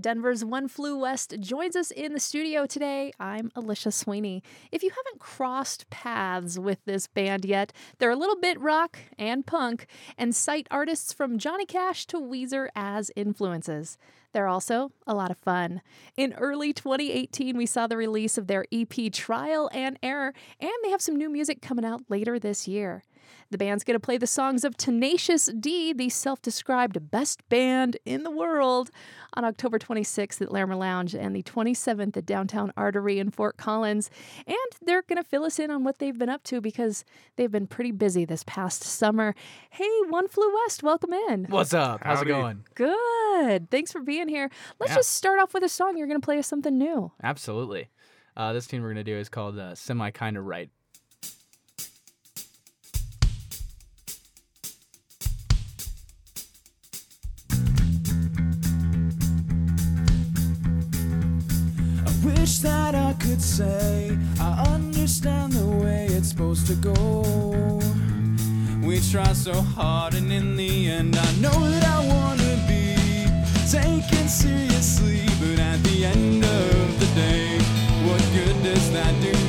Denver's One Flew West joins us in the studio today. I'm Alicia Sweeney. If you haven't crossed paths with this band yet, they're a little bit rock and punk and cite artists from Johnny Cash to Weezer as influences. They're also a lot of fun. In early 2018, we saw the release of their EP Trial and Error, and they have some new music coming out later this year. The band's going to play the songs of Tenacious D, the self described best band in the world, on October 26th at Larimer Lounge and the 27th at Downtown Artery in Fort Collins. And they're going to fill us in on what they've been up to because they've been pretty busy this past summer. Hey, One Flew West, welcome in. What's up? How's Howdy. it going? Good. Thanks for being here. Let's Yeah. just start off with a song. You're going to play us something new. Absolutely. Uh, this tune we're gonna do is called uh, "Semi Kinda Right." Say I understand the way it's supposed to go. We try so hard, and in the end, I know that I wanna be taken seriously. But at the end of the day, what good does that do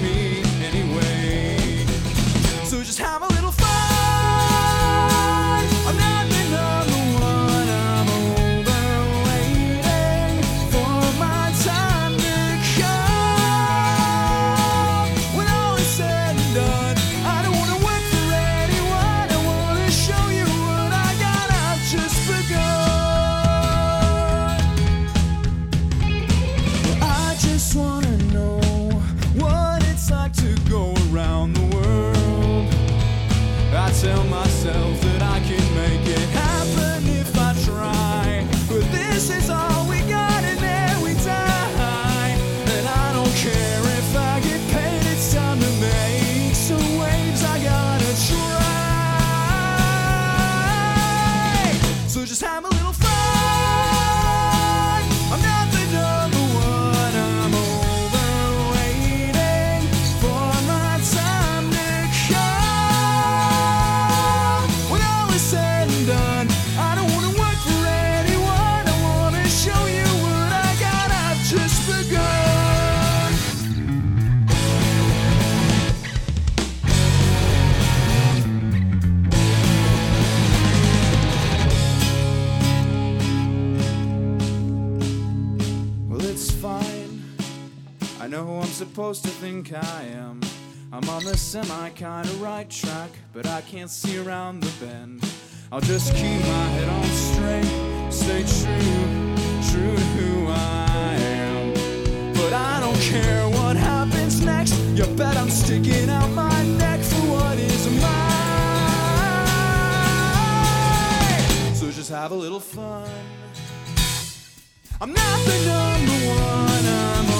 know who I'm supposed to think I am. I'm on the semi kind of right track, but I can't see around the bend. I'll just keep my head on straight, stay true, true to who I am. But I don't care what happens next. You bet I'm sticking out my neck for what is mine. So just have a little fun. I'm not the number one. I'm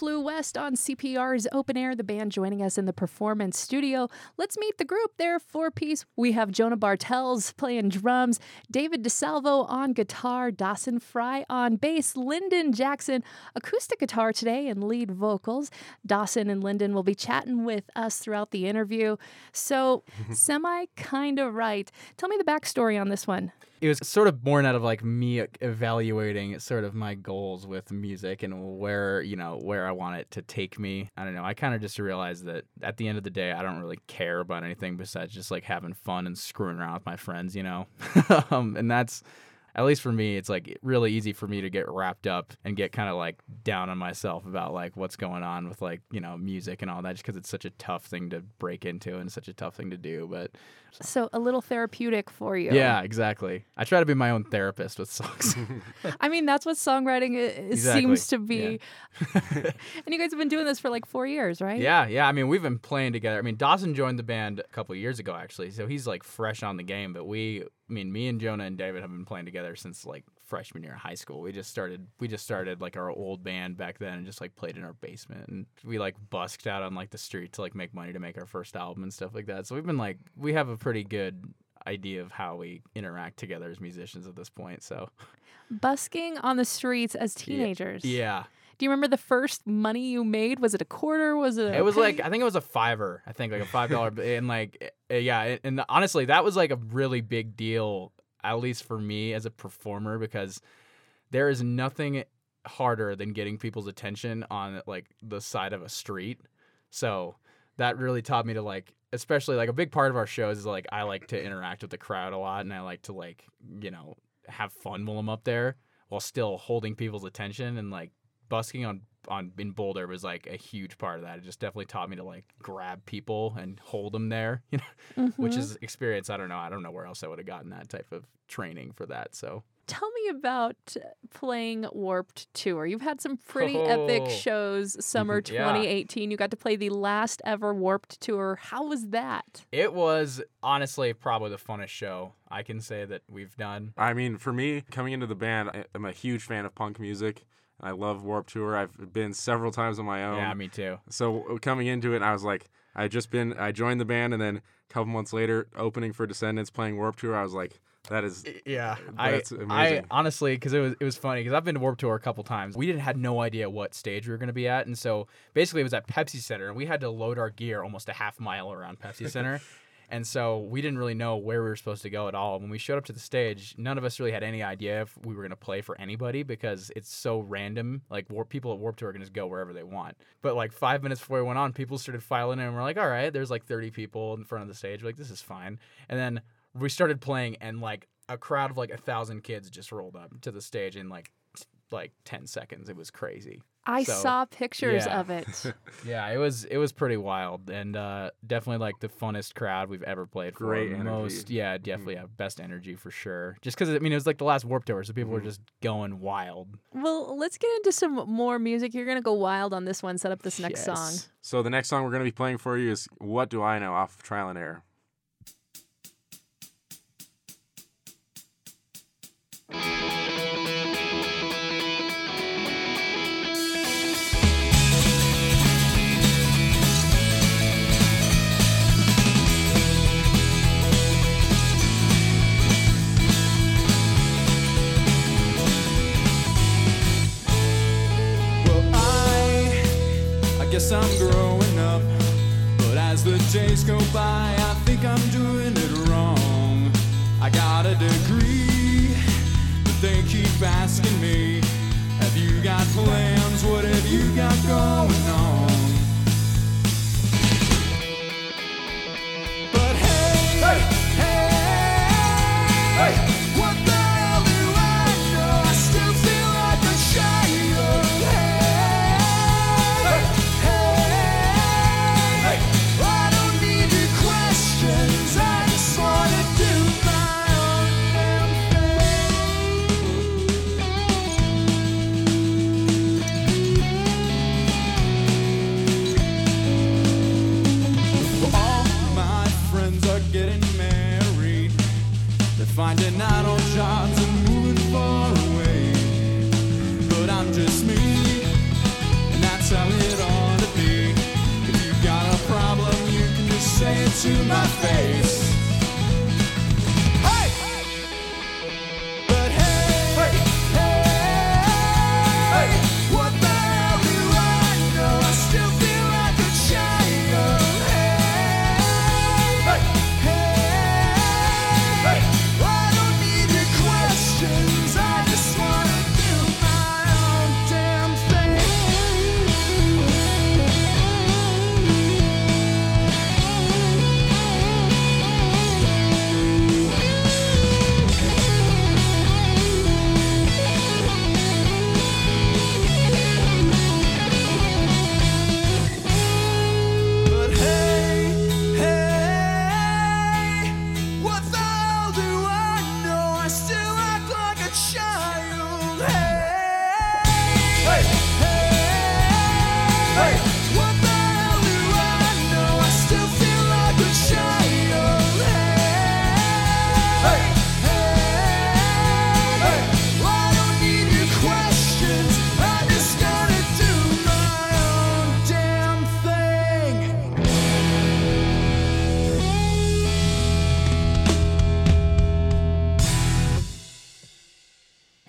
Flew West on CPR's Open Air, the band joining us in the performance studio. Let's meet the group. They're four piece. We have Jonah Bartels playing drums, David DeSalvo on guitar, Dawson Fry on bass, Lyndon Jackson acoustic guitar today and lead vocals. Dawson and Lyndon will be chatting with us throughout the interview. So, semi kind of right. Tell me the backstory on this one. It was sort of born out of like me evaluating sort of my goals with music and where you know where I want it to take me. I don't know. I kind of just realized that at the end of the day, I don't really care about anything besides just like having fun and screwing around with my friends, you know. um, and that's at least for me, it's like really easy for me to get wrapped up and get kind of like down on myself about like what's going on with like you know music and all that, just because it's such a tough thing to break into and such a tough thing to do. But So a little therapeutic for you. yeah, exactly. I try to be my own therapist with songs. I mean, that's what songwriting i- Exactly. seems to be. and you guys have been doing this for like four years, right? Yeah, yeah. I mean, we've been playing together. I mean, Dawson joined the band a couple years ago, actually, so he's like fresh on the game. But we, I mean, me and Jonah and David have been playing together since like freshman year of high school. We just started, we just started like our old band back then, and just like played in our basement, and we like busked out on like the street to like make money to make our first album and stuff like that. So we've been like, we have a pretty good idea of how we interact together as musicians at this point. So Busking on the streets as teenagers. yeah, Do you remember the first money you made? Was it a quarter? Was it? A It was like? I think it was a fiver. I think like a five dollar, and like uh, yeah, and honestly, that was like a really big deal, at least for me as a performer, because there is nothing harder than getting people's attention on like the side of a street. So that really taught me to like, especially like a big part of our shows is like I like to interact with the crowd a lot, and I like to like you know have fun while I'm up there while still holding people's attention and like busking on on in Boulder was like a huge part of that. It just definitely taught me to like grab people and hold them there, you know, which Mhm. is experience. I don't know. I don't know where else I would have gotten that type of training for that. So Tell me about uh, playing Warped Tour. You've had some pretty epic Oh. shows. Summer Yeah. 2018, you got to play the last ever Warped Tour. How was that? it was honestly probably the funnest show I can say that we've done. I mean, for me, coming into the band, I'm a huge fan of punk music. I love Warped Tour. I've been several times on my own. yeah, me too. So uh, coming into it, I was like, I just been, I joined the band, and then a couple months later, opening for Descendants, playing Warped Tour. I was like, that is Yeah, I, That's I amazing. honestly because it was it was funny because I've been to Warped Tour a couple times. We didn't had no idea what stage we were going to be at, and so basically it was at Pepsi Center, and we had to load our gear almost a half mile around Pepsi Center. And so we didn't really know where we were supposed to go at all. When we showed up to the stage, none of us really had any idea if we were going to play for anybody because it's so random. Like warp, people at Warped Tour can just go wherever they want. But like five minutes before we went on, people started filing in, and we're like, all right, there's like 30 people in front of the stage. We're like, this is fine. And then we started playing, and like a crowd of like a thousand kids just rolled up to the stage in like t- like 10 seconds. It was crazy. I So, saw pictures yeah. of it. Yeah, it was it was pretty wild and uh, definitely like the funnest crowd we've ever played for. Great energy. Most yeah, definitely yeah, best energy for sure. Just because I mean it was like the last Warped Tour, so people were Mhm. just going wild. well, let's get into some more music. You're going to go wild on this one. Set up this next song. So the next song we're going to be playing for you is "What Do I Know" off Trial and Error. Guess I'm growing up. But as the days go by, I think I'm doing it wrong. I got a degree, but they keep asking me, finding out on jobs and moving far away. But I'm just me, and that's how it ought to be. If you got a problem, you can just say it to my face.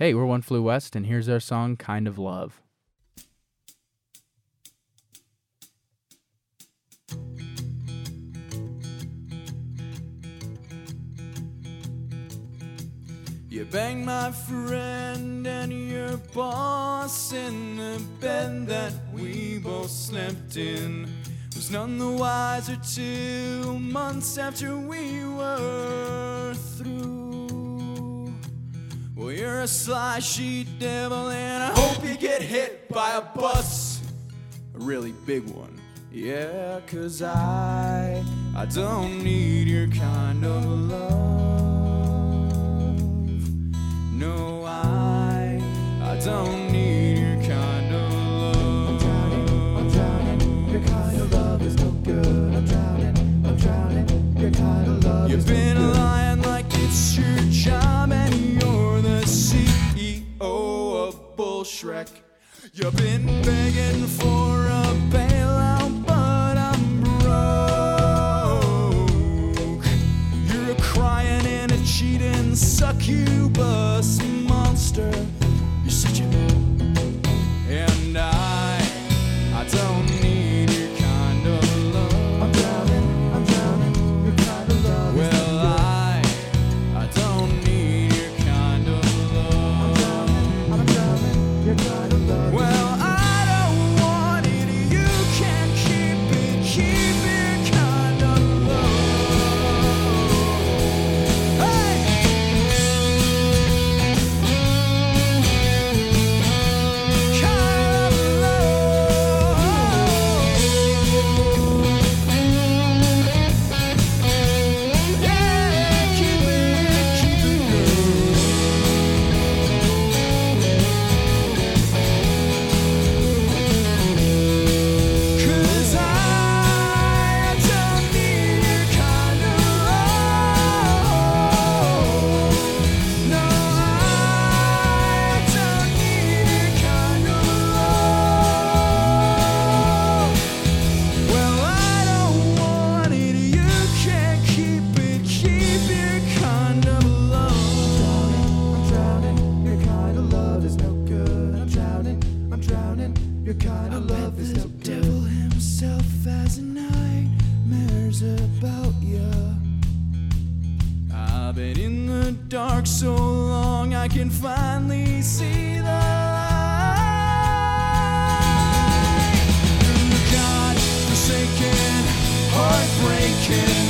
Hey, we're One Flew West, and here's our song, Kind of Love. You banged my friend and your boss in the bed that we both slept in. Was none the wiser two months after we were through. A sly devil, and I hope you get hit by a bus. A really big one. Yeah, cause I, I don't need your kind of love. No, I, I don't Bullshrek. You've been begging for a bailout, but I'm broke. You're a crying and a cheating succubus monster. Your kind of love is good. devil himself has nightmares about you. I've been in the dark so long I can finally see the light. God forsaken, heartbreaking,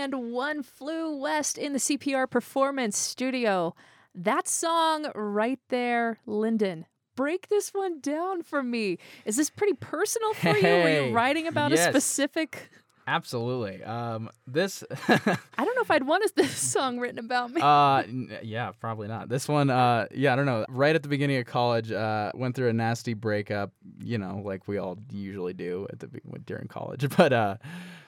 Band One Flew West in the CPR Performance Studio. That song right there, Lyndon. Break this one down for me. Is this pretty personal for you? Were you writing about yes. a specific? Absolutely. Um, this, I don't know if I'd want this song written about me. uh, yeah, probably not. This one, uh, yeah, I don't know. Right at the beginning of college, uh, went through a nasty breakup. You know, like we all usually do at the during college. But uh,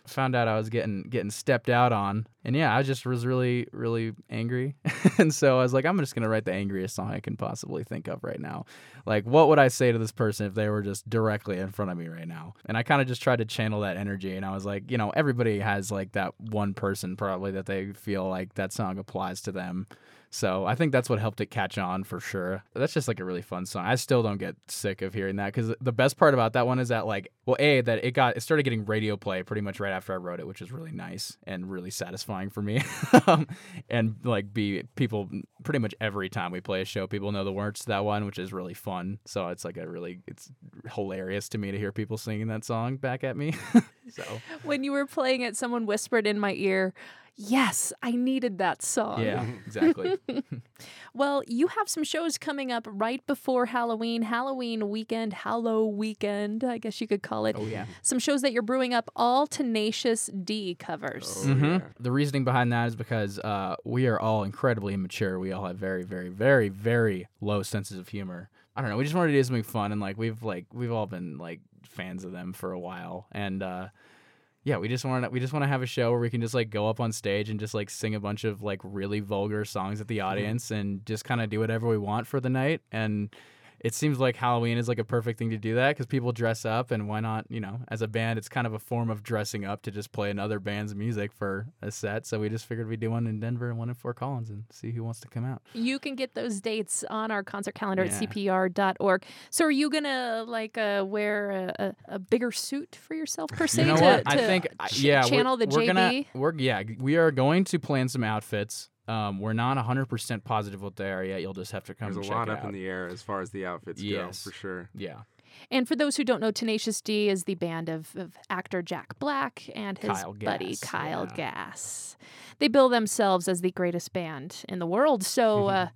found out I was getting getting stepped out on, and yeah, I just was really really angry, and so I was like, I'm just gonna write the angriest song I can possibly think of right now. Like, what would I say to this person if they were just directly in front of me right now? And I kind of just tried to channel that energy, and I was like, you know, everybody has like that one person probably that they feel like that song applies to them. So I think that's what helped it catch on for sure. That's just like a really fun song. I still don't get sick of hearing that because the best part about that one is that like, well, a that it got it started getting radio play pretty much right after I wrote it, which is really nice and really satisfying for me. um, and like, b people pretty much every time we play a show, people know the words to that one, which is really fun. So it's like a really it's hilarious to me to hear people singing that song back at me. so when you were playing it, someone whispered in my ear, Yes, I needed that song. Yeah, exactly. Well, you have some shows coming up right before Halloween, Halloween weekend, Hallow weekend, I guess you could call it. oh yeah. Some shows that you're brewing up, all Tenacious D covers. Oh, hmm yeah. The reasoning behind that is because uh, we are all incredibly immature. We all have very, very, very, very low senses of humor. I don't know. We just wanted to do something fun, and like we've like we've all been like fans of them for a while, and uh, yeah, we just want to we just want to have a show where we can just like go up on stage and just like sing a bunch of like really vulgar songs at the mm-hmm. audience, and just kind of do whatever we want for the night, and. It seems like Halloween is like a perfect thing to do that because people dress up, and why not? You know, as a band, it's kind of a form of dressing up to just play another band's music for a set. So we just figured we'd do one in Denver and one in Fort Collins and see who wants to come out. You can get those dates on our concert calendar Yeah. at cpr.org. So are you going to like uh, wear a, a, bigger suit for yourself per se You know to, what? I think ch- yeah, we're- channel the we're JB? Gonna, we're yeah, we are going to plan some outfits. Um, we're not 100% positive what they are yet. You'll just have to come There's a check lot up out. in the air as far as the outfits Yes. go, for sure. yeah. And for those who don't know, Tenacious D is the band of, of actor Jack Black and his Kyle buddy Gass, Kyle yeah. Gass. They bill themselves as the greatest band in the world. So uh,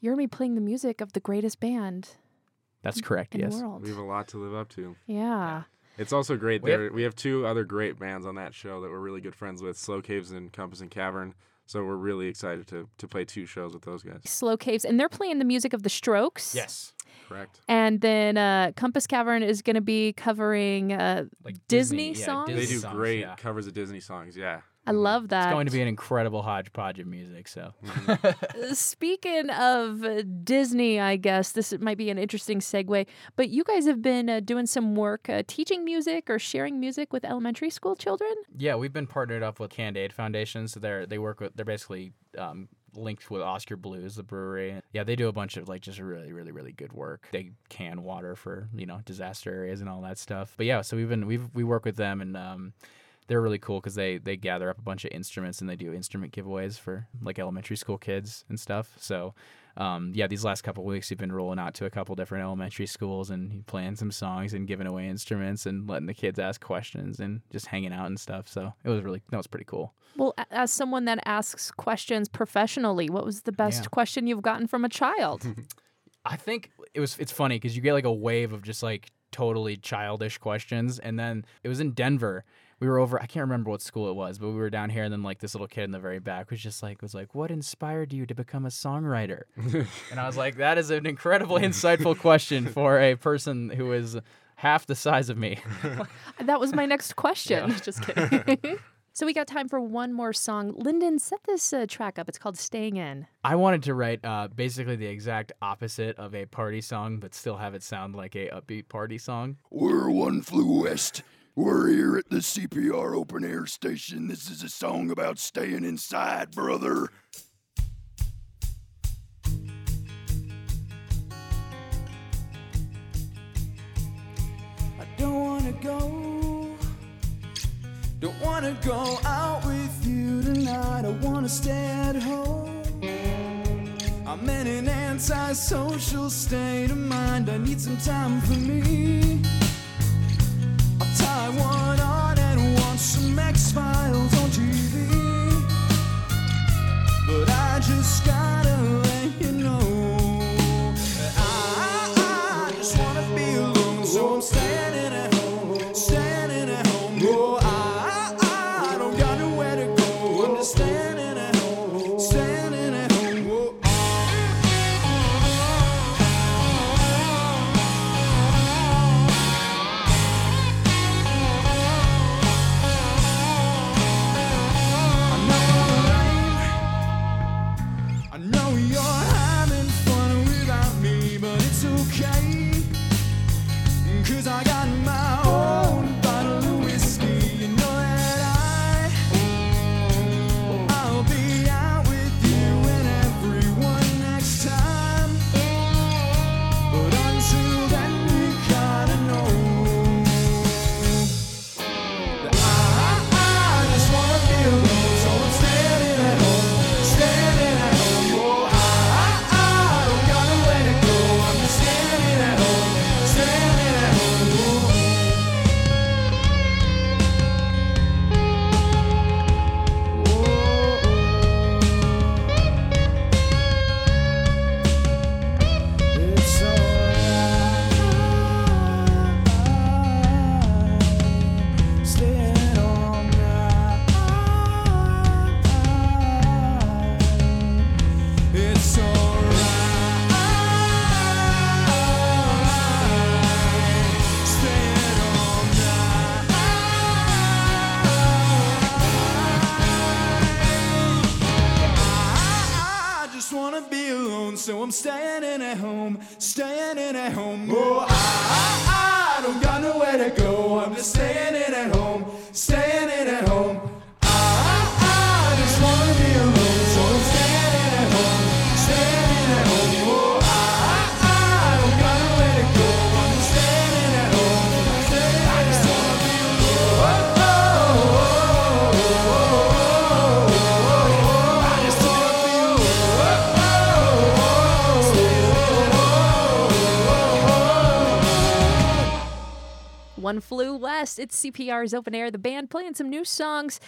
you're going to be playing the music of the greatest band That's correct. in yes. the world. We have a lot to live up to. Yeah. It's also great. We have- we have two other great bands on that show that we're really good friends with: Slow Caves and Compass and Cavern. So we're really excited to to play two shows with those guys. Slow Caves. And they're playing the music of the Strokes. Yes. Correct. And then uh, Compass Cavern is going to be covering uh, Like Disney yeah, songs? They do songs, great yeah. covers of Disney songs. Yeah. I love that. It's going to be an incredible hodgepodge of music. So Uh, Speaking of Disney, I guess this might be an interesting segue, but you guys have been uh, doing some work uh, teaching music or sharing music with elementary school children. yeah, we've been partnered up with CAN'd Aid Foundation. So they're they work with they're basically um, linked with Oskar Blues, the brewery. Yeah, they do a bunch of like just really really really good work. They can water for you know disaster areas and all that stuff. But yeah, so we've been we've we work with them and. Um, they're really cool because they they gather up a bunch of instruments and they do instrument giveaways for like elementary school kids and stuff. So um, yeah, these last couple weeks we've been rolling out to a couple different elementary schools and playing some songs and giving away instruments and letting the kids ask questions and just hanging out and stuff. So it was really that was pretty cool. Well, as someone that asks questions professionally, what was the best Yeah. question you've gotten from a child? I think it was it's funny because you get like a wave of just like totally childish questions, and then it was in Denver. We were over. I can't remember what school it was, but we were down here, and then like this little kid in the very back was just like was like, "What inspired you to become a songwriter?" and I was like, "That is an incredibly insightful question for a person who is half the size of me." that was my next question. Just kidding. so we got time for one more song. Lyndon, set this uh, track up. It's called "Staying In." I wanted to write uh, basically the exact opposite of a party song, but still have it sound like a upbeat party song. We're one flew west. We're here at the CPR open air station. This is a song about staying inside, brother. I don't wanna go. Don't wanna go out with you tonight. I wanna stay at home. I'm in an antisocial state of mind. I need some time for me. Tie one on and watch some X Files on TV. But I just gotta let you know. I, I just wanna be alone. So I'm standing One Flew West. It's CPR's open air. The band playing some new songs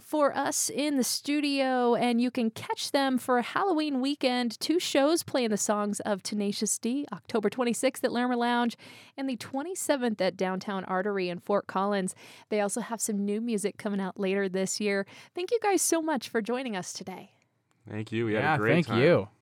for us in the studio, and you can catch them for a Halloween weekend. Two shows playing the songs of Tenacious D, October 26th at Larimer Lounge and the 27th at Downtown Artery in Fort Collins. They also have some new music coming out later this year. Thank you guys so much for joining us today. Thank you. We had yeah, a great thank time. you.